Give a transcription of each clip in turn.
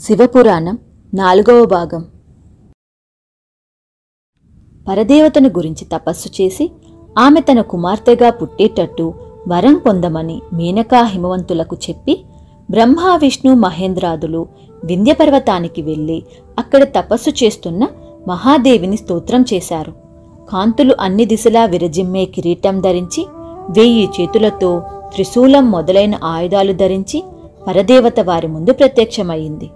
శివపురాణం నాలుగవ భాగం. పరదేవతను గురించి తపస్సు చేసి ఆమె తన కుమార్తెగా పుట్టేటట్టు వరం పొందమని మేనకా హిమవంతులకు చెప్పి బ్రహ్మ విష్ణు మహేంద్రాదులు వింధ్యపర్వతానికి వెళ్ళి అక్కడ తపస్సు చేస్తున్న మహాదేవిని స్తోత్రం చేశారు. కాంతులు అన్ని దిశలా విరజిమ్మే కిరీటం ధరించి వెయ్యి చేతులతో త్రిశూలం మొదలైన ఆయుధాలు ధరించి పరదేవత వారి ముందు ప్రత్యక్షమయ్యింది.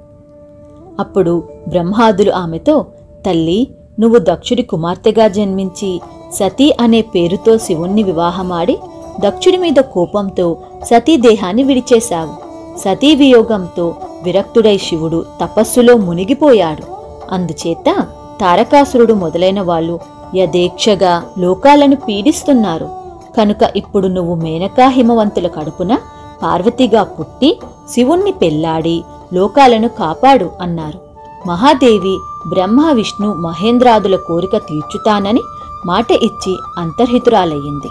అప్పుడు బ్రహ్మాదులు ఆమెతో తల్లి నువ్వు దక్షుడి కుమార్తెగా జన్మించి సతీ అనే పేరుతో శివుణ్ణి వివాహమాడి దక్షుడి మీద కోపంతో సతీ దేహాన్ని విడిచేశావు. సతీ వియోగంతో విరక్తుడై శివుడు తపస్సులో మునిగిపోయాడు. అందుచేత తారకాసురుడు మొదలైన వాళ్ళు యథేక్షగా లోకాలను పీడిస్తున్నారు. కనుక ఇప్పుడు నువ్వు మేనకా హిమవంతుల కడుపున పార్వతిగా పుట్టి శివుణ్ణి పెళ్ళాడి లోకాలను కాపాడు అన్నారు. మహాదేవి బ్రహ్మ విష్ణు మహేంద్రాదుల కోరిక తీర్చుతానని మాట ఇచ్చి అంతర్హితురాలయ్యింది.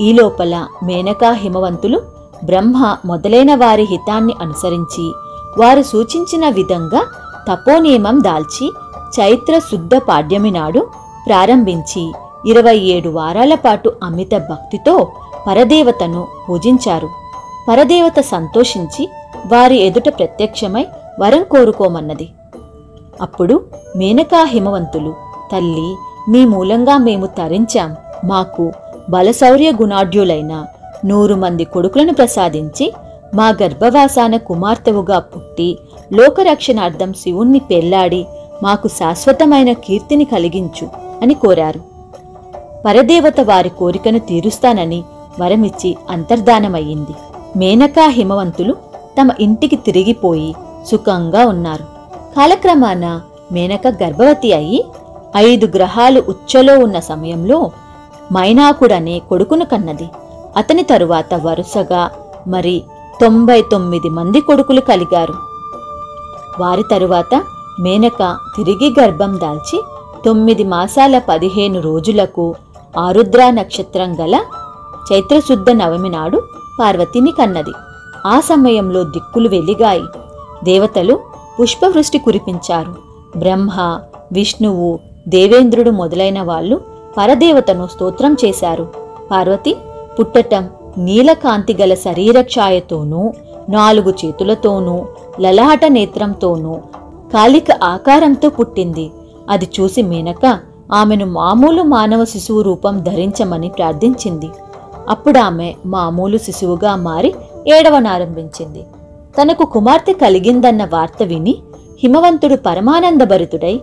ఈ లోపల మేనకా హిమవంతులు బ్రహ్మ మొదలైన వారి హితాన్ని అనుసరించి వారు సూచించిన విధంగా తపోనియమం దాల్చి చైత్ర శుద్ధ పాడ్యమి నాడు ప్రారంభించి ఇరవై ఏడు వారాల పాటు అమిత భక్తితో పరదేవతను పూజించారు. పరదేవత సంతోషించి వారి ఎదుట ప్రత్యక్షమై వరం కోరుకోమన్నది. అప్పుడు మేనకా హిమవంతులు తల్లి మీ మూలంగా మేము తరించాం. మాకు బలశౌర్య గుణాఢ్యులైన నూరు మంది కొడుకులను ప్రసాదించి మా గర్భవాసాన కుమార్తెవుగా పుట్టి లోకరక్షణార్థం శివుణ్ణి పెళ్ళాడి మాకు శాశ్వతమైన కీర్తిని కలిగించు అని కోరారు. పరదేవత వారి కోరికను తీరుస్తానని వరమిచ్చి అంతర్ధానమయ్యింది. మేనకా హిమవంతులు తమ ఇంటికి తిరిగిపోయి సుఖంగా ఉన్నారు. కాలక్రమాన మేనక గర్భవతి అయి ఐదు గ్రహాలు ఉచ్చలో ఉన్న సమయంలో మైనాకుడనే కొడుకును కన్నది. అతని తరువాత వరుసగా మరి తొంభై తొమ్మిది మంది కొడుకులు కలిగారు. వారి తరువాత మేనక తిరిగి గర్భం దాల్చి తొమ్మిది మాసాల పదిహేను రోజులకు ఆరుద్ర నక్షత్రం గల చైత్రశుద్ధ నవమి నాడు పార్వతిని కన్నది. ఆ సమయంలో దిక్కులు వెలిగాయి. దేవతలు పుష్పవృష్టి కురిపించారు. బ్రహ్మ విష్ణువు దేవేంద్రుడు మొదలైన వాళ్ళు పరదేవతను స్తోత్రం చేశారు. పార్వతి పుట్టటం నీలకాంతి గల శరీరఛాయతోనూ నాలుగు చేతులతోనూ లలాట నేత్రంతోనూ కాలిక ఆకారంతో పుట్టింది. అది చూసి మేనక ఆమెను మామూలు మానవ శిశువు రూపం ధరించమని ప్రార్థించింది. అప్పుడామె మామూలు శిశువుగా మారి ఏడవనారంభించింది. తనకు కుమార్తె కలిగిందన్న వార్త విని హిమవంతుడు పరమానందభరితుడై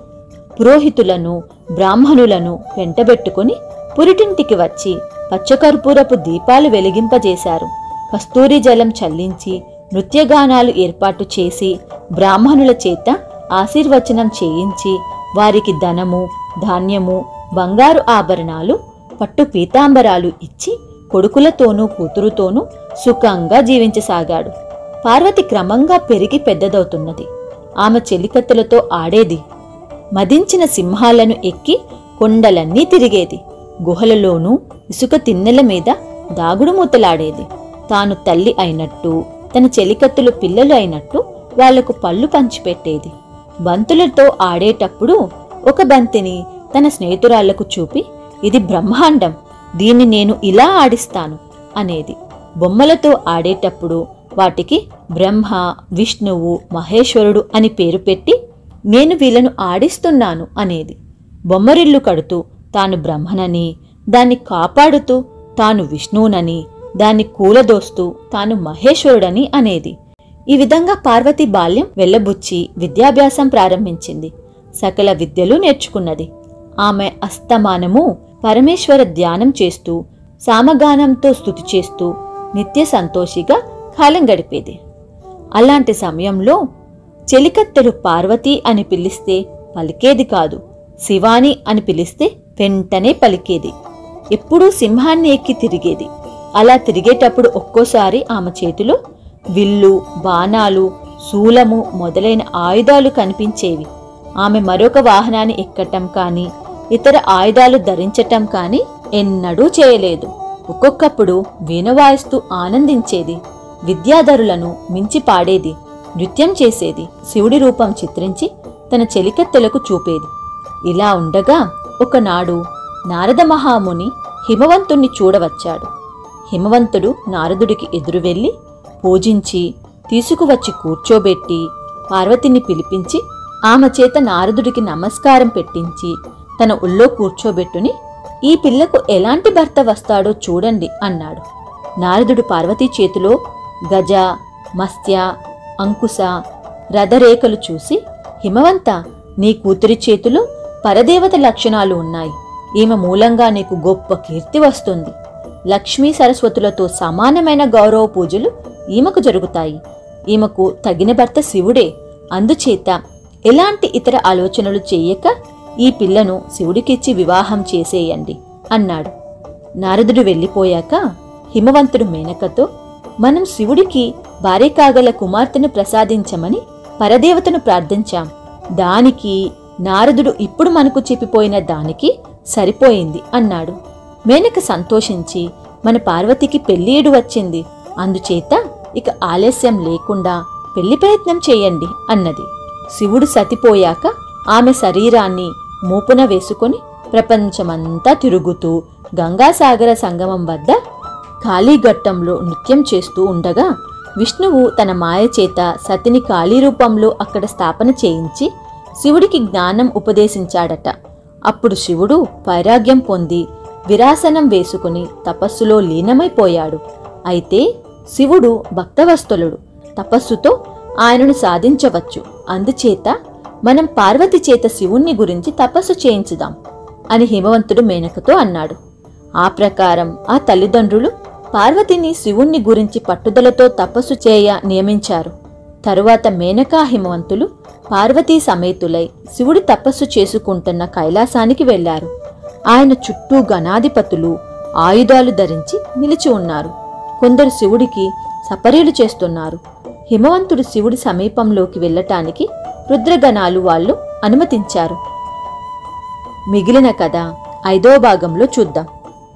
పురోహితులను బ్రాహ్మణులను వెంటబెట్టుకుని పురిటింటికి వచ్చి పచ్చకర్పూరపు దీపాలు వెలిగింపజేశారు. కస్తూరి జలం చల్లించి నృత్యగానాలు ఏర్పాటు చేసి బ్రాహ్మణుల చేత ఆశీర్వచనం చేయించి వారికి ధనము ధాన్యము బంగారు ఆభరణాలు పట్టు పీతాంబరాలు ఇచ్చి కొడుకులతోనూ కూతురుతోనూ సుఖంగా జీవించసాగాడు. పార్వతి క్రమంగా పెరిగి పెద్దదవుతున్నది. ఆమె చెలికత్తెలతో ఆడేది. మదించిన సింహాలను ఎక్కి కొండలన్నీ తిరిగేది. గుహలలోనూ ఇసుక తిన్నెల మీద దాగుడుమూతలాడేది తాను తల్లి అయినట్టు తన చెలికత్తులు పిల్లలు అయినట్టు వాళ్ళకు పళ్ళు పంచిపెట్టేది. బంతులతో ఆడేటప్పుడు ఒక బంతిని తన స్నేహితురాళ్ళకు చూపి ఇది బ్రహ్మాండం. దీన్ని నేను ఇలా ఆడిస్తాను అనేది. బొమ్మలతో ఆడేటప్పుడు వాటికి బ్రహ్మ విష్ణువు మహేశ్వరుడు అని పేరు పెట్టి నేను వీళ్ళను ఆడిస్తున్నాను అనేది. బొమ్మరిల్లు కడుతూ తాను బ్రహ్మనని దాన్ని కాపాడుతూ తాను విష్ణువునని దాన్ని కూలదోస్తూ తాను మహేశ్వరుడని అనేది. ఈ విధంగా పార్వతి బాల్యం వెళ్ళబుచ్చి విద్యాభ్యాసం ప్రారంభించింది. సకల విద్యలు నేర్చుకున్నది. ఆమె అస్తమానము పరమేశ్వర ధ్యానం చేస్తూ సామగానంతో స్థుతి చేస్తూ నిత్య సంతోషిగా కాలం గడిపేది. అలాంటి సమయంలో చెలికత్తెలు పార్వతి అని పిలిస్తే పలికేది కాదు. శివాని అని పిలిస్తే వెంటనే పలికేది. ఎప్పుడూ సింహాన్ని ఎక్కి తిరిగేది. అలా తిరిగేటప్పుడు ఒక్కోసారి ఆమె చేతిలో విల్లు బాణాలు శూలము మొదలైన ఆయుధాలు కనిపించేవి. ఆమె మరొక వాహనాన్ని ఎక్కటం కానీ ఇతర ఆయుధాలు ధరించటం కానీ ఎన్నడూ చేయలేదు. ఒక్కొక్కప్పుడు వీణ వాయిస్తూ ఆనందించేది విద్యాధరులను మించి పాడేది నృత్యం చేసేది శివుడి రూపం చిత్రించి తన చెలికత్తెలకు చూపేది. ఇలా ఉండగా ఒకనాడు నారద మహాముని హిమవంతుణ్ణి చూడవచ్చాడు. హిమవంతుడు నారదుడికి ఎదురు వెళ్ళి పూజించి తీసుకువచ్చి కూర్చోబెట్టి పార్వతిని పిలిపించి ఆమె చేత నారదుడికి నమస్కారం పెట్టించి తన ఒళ్ళో కూర్చోబెట్టుని ఈ పిల్లకు ఎలాంటి భర్త వస్తాడో చూడండి అన్నాడు. నారదుడు పార్వతీ చేతిలో గజ మత్స్య అంకుశ రథరేఖలు చూసి హిమవంత నీ కూతురి చేతిలో పరదేవత లక్షణాలు ఉన్నాయి. ఈమె మూలంగా నీకు గొప్ప కీర్తి వస్తుంది. లక్ష్మీ సరస్వతులతో సమానమైన గౌరవ పూజలు ఈమెకు జరుగుతాయి. ఈమెకు తగిన భర్త శివుడే. అందుచేత ఎలాంటి ఇతర ఆలోచనలు చెయ్యక ఈ పిల్లను శివుడికిచ్చి వివాహం చేసేయండి అన్నాడు. నారదుడు వెళ్ళిపోయాక హిమవంతుడు మేనకతో మనం శివుడికి భార్య కాగల కుమార్తెను ప్రసాదించమని పరదేవతను ప్రార్థించాం. దానికి నారదుడు ఇప్పుడు మనకు చెప్పిపోయిన దానికి సరిపోయింది అన్నాడు. మేనక సంతోషించి మన పార్వతికి పెళ్ళేడు వచ్చింది. అందుచేత ఇక ఆలస్యం లేకుండా పెళ్ళి ప్రయత్నం చేయండి అన్నది. శివుడు సతిపోయాక ఆమె శరీరాన్ని మూపున వేసుకొని ప్రపంచమంతా తిరుగుతూ గంగాసాగర సంగమం వద్ద కాళీఘట్టంలో నృత్యం చేస్తూ ఉండగా విష్ణువు తన మాయ చేత సతిని కాళీ రూపంలో అక్కడ స్థాపన చేయించి శివుడికి జ్ఞానం ఉపదేశించాడట. అప్పుడు శివుడు వైరాగ్యం పొంది విరాసనం వేసుకుని తపస్సులో లీనమైపోయాడు. అయితే శివుడు భక్తవస్తులుడు. తపస్సుతో ఆయనను సాధించవచ్చు. అందుచేత మనం పార్వతి చేత శివుణ్ణి గురించి తపస్సు చేయించుదాం అని హిమవంతుడు మేనకతో అన్నాడు. ఆ ప్రకారం ఆ తల్లిదండ్రులు పార్వతిని శివుణ్ణి గురించి పట్టుదలతో తపస్సు చేయ నియమించారు. తరువాత మేనకా హిమవంతులు పార్వతీ సమేతులై శివుడి తపస్సు చేసుకుంటున్న కైలాసానికి వెళ్ళారు ఆయన చుట్టూ గణాధిపతులు ఆయుధాలు ధరించి నిలిచి ఉన్నారు. కొందరు శివుడికి సపర్యలు చేస్తున్నారు. హిమవంతుడు శివుడి సమీపంలోకి వెళ్ళటానికి రుద్రగణాలు వాళ్ళు అనుమతించారు. మిగిలిన కథ ఐదో భాగంలో చూద్దాం.